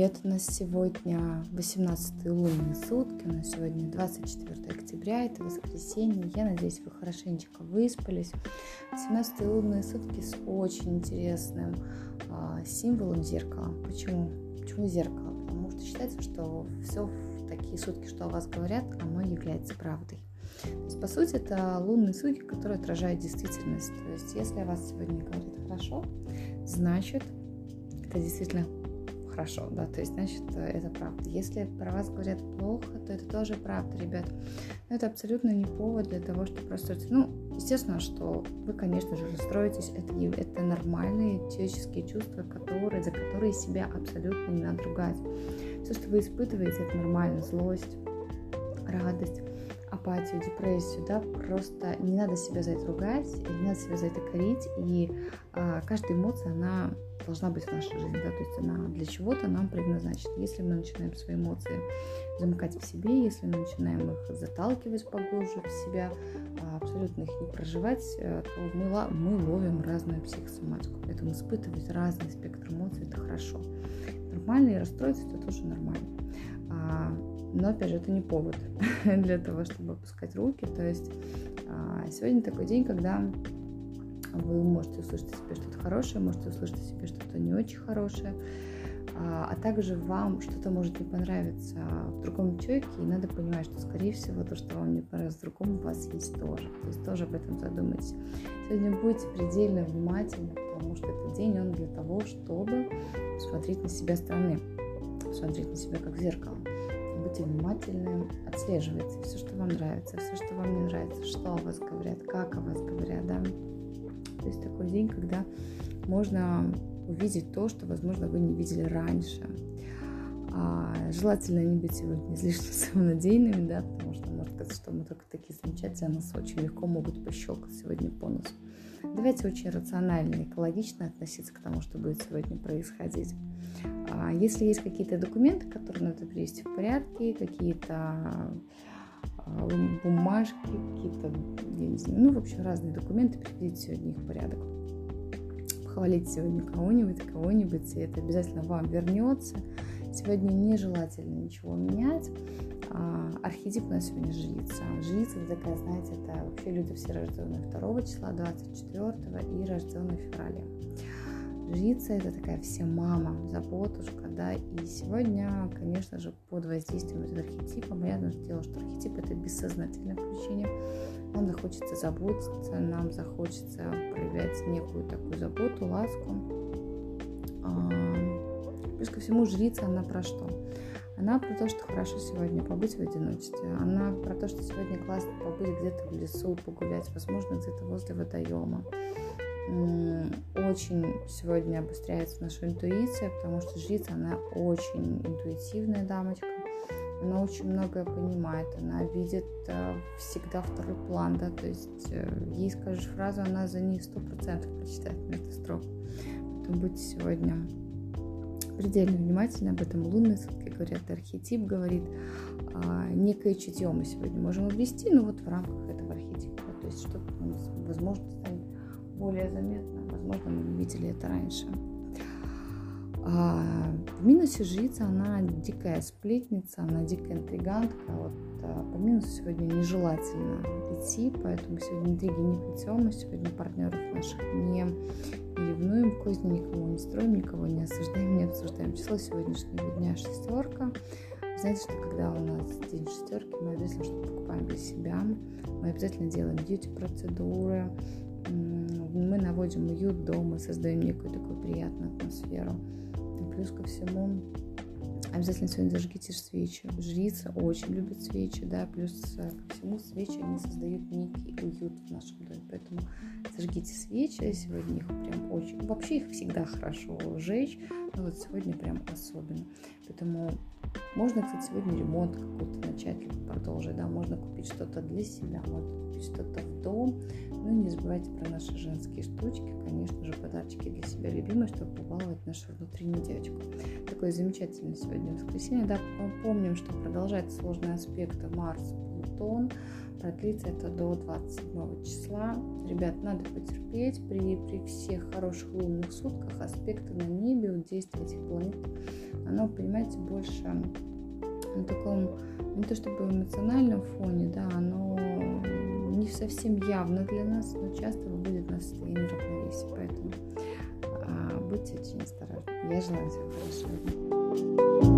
привет! У нас сегодня 18 лунные сутки, у нас сегодня 24 октября, это воскресенье. Я надеюсь, вы хорошенечко выспались. 18 лунные сутки с очень интересным а, символом зеркала. Почему? Почему зеркало? Потому что считается, что все в такие сутки, что о вас говорят, оно является правдой. То есть, по сути, это лунные сутки, которые отражают действительность. То есть, если о вас сегодня говорит хорошо, значит, это действительно хорошо, да, то есть, значит, это правда. Если про вас говорят плохо, то это тоже правда, ребят. Но это абсолютно не повод для того, чтобы расстроиться. Ну, естественно, что вы, конечно же, расстроитесь, это, это нормальные человеческие чувства, которые, за которые себя абсолютно не надо ругать. Все, что вы испытываете, это нормально, злость, радость апатию, депрессию, да, просто не надо себя за это ругать, не надо себя за это корить, и а, каждая эмоция, она должна быть в нашей жизни, да, то есть она для чего-то нам предназначена. Если мы начинаем свои эмоции замыкать в себе, если мы начинаем их заталкивать поглубже в себя, а, абсолютно их не проживать, э, то мы, мы ловим разную психосоматику. Поэтому испытывать разный спектр эмоций – это хорошо. Нормально и расстроиться – это тоже нормально. А, но, опять же, это не повод для того, чтобы опускать руки. То есть а, сегодня такой день, когда вы можете услышать о себе что-то хорошее, можете услышать о себе что-то не очень хорошее, а, а также вам что-то может не понравиться в другом человеке, и надо понимать, что, скорее всего, то, что вам не понравится другому, у вас есть тоже. То есть тоже об этом задумайтесь. Сегодня будьте предельно внимательны, потому что этот день, он для того, чтобы смотреть на себя стороны, смотреть на себя как в зеркало будьте внимательны, отслеживайте все, что вам нравится, все, что вам не нравится, что о вас говорят, как о вас говорят, да. То есть такой день, когда можно увидеть то, что, возможно, вы не видели раньше. А, желательно не быть сегодня излишне самонадеянными, да, потому что может казаться, что мы только такие замечательные, нас очень легко могут пощелкать сегодня по носу. Давайте очень рационально и экологично относиться к тому, что будет сегодня происходить. А если есть какие-то документы, которые надо привести в порядке, какие-то а, бумажки, какие-то, я не знаю, ну, в общем, разные документы, приведите сегодня их в порядок. Похвалите сегодня кого-нибудь, кого-нибудь, и это обязательно вам вернется. Сегодня нежелательно ничего менять. А, архетип у нас сегодня жрица. Жрица это такая, знаете, это вообще люди все рожденные 2 числа, 24 и рожденные в феврале. Жрица это такая вся мама, заботушка, да, и сегодня, конечно же, под воздействием этого архетипа, понятное дело, что архетип это бессознательное включение, нам захочется заботиться, нам захочется проявлять некую такую заботу, ласку. Плюс ко всему, жрица, она про что? Она про то, что хорошо сегодня побыть в одиночестве. Она про то, что сегодня классно побыть где-то в лесу, погулять, возможно, где-то возле водоема очень сегодня обостряется наша интуиция, потому что жрица, она очень интуитивная дамочка, она очень многое понимает, она видит э, всегда второй план, да, то есть э, ей скажешь фразу, она за ней сто процентов прочитает на эту строку. Поэтому будьте сегодня предельно внимательны об этом. Лунные сутки говорят, архетип говорит, э, некое чутье мы сегодня можем обрести, но вот в рамках этого архетипа, то есть что-то, возможно, более заметно. Возможно, мы видели это раньше. А, в минусе жрица, она дикая сплетница, она дикая интригантка. Вот, а, по минусу сегодня нежелательно идти, поэтому сегодня интриги не плетем, мы сегодня партнеров наших не, не ревнуем, козни никого не строим, никого не осуждаем, не обсуждаем. Число сегодняшнего дня шестерка. Знаете, что когда у нас день шестерки, мы обязательно что-то покупаем для себя, мы обязательно делаем бьюти-процедуры, мы наводим уют дома, создаем некую такую приятную атмосферу. И плюс ко всему, обязательно сегодня зажгите свечи. Жрица очень любит свечи, да, плюс э, ко всему свечи, они создают некий уют в нашем доме. Поэтому зажгите свечи, сегодня их прям очень... Вообще их всегда хорошо жечь, но вот сегодня прям особенно. Поэтому можно, кстати, сегодня ремонт какой-то начать, продолжить, да, можно купить что-то для себя, можно купить что-то в дом, ну и не забывайте про наши женские штучки, конечно же, подарочки для себя любимые, чтобы побаловать нашу внутреннюю девочку. Такое замечательное сегодня воскресенье, да, помним, что продолжается сложный аспект Марс-Плутон, продлится это до 27 числа. Ребят, надо потерпеть. При, при всех хороших лунных сутках аспекты на небе, вот действие этих планет, оно понимаете, больше на таком, не то чтобы эмоциональном фоне, да, оно не совсем явно для нас, но часто выводит нас в состояние равновесия. Поэтому а, будьте очень осторожны. Я желаю всего хорошего.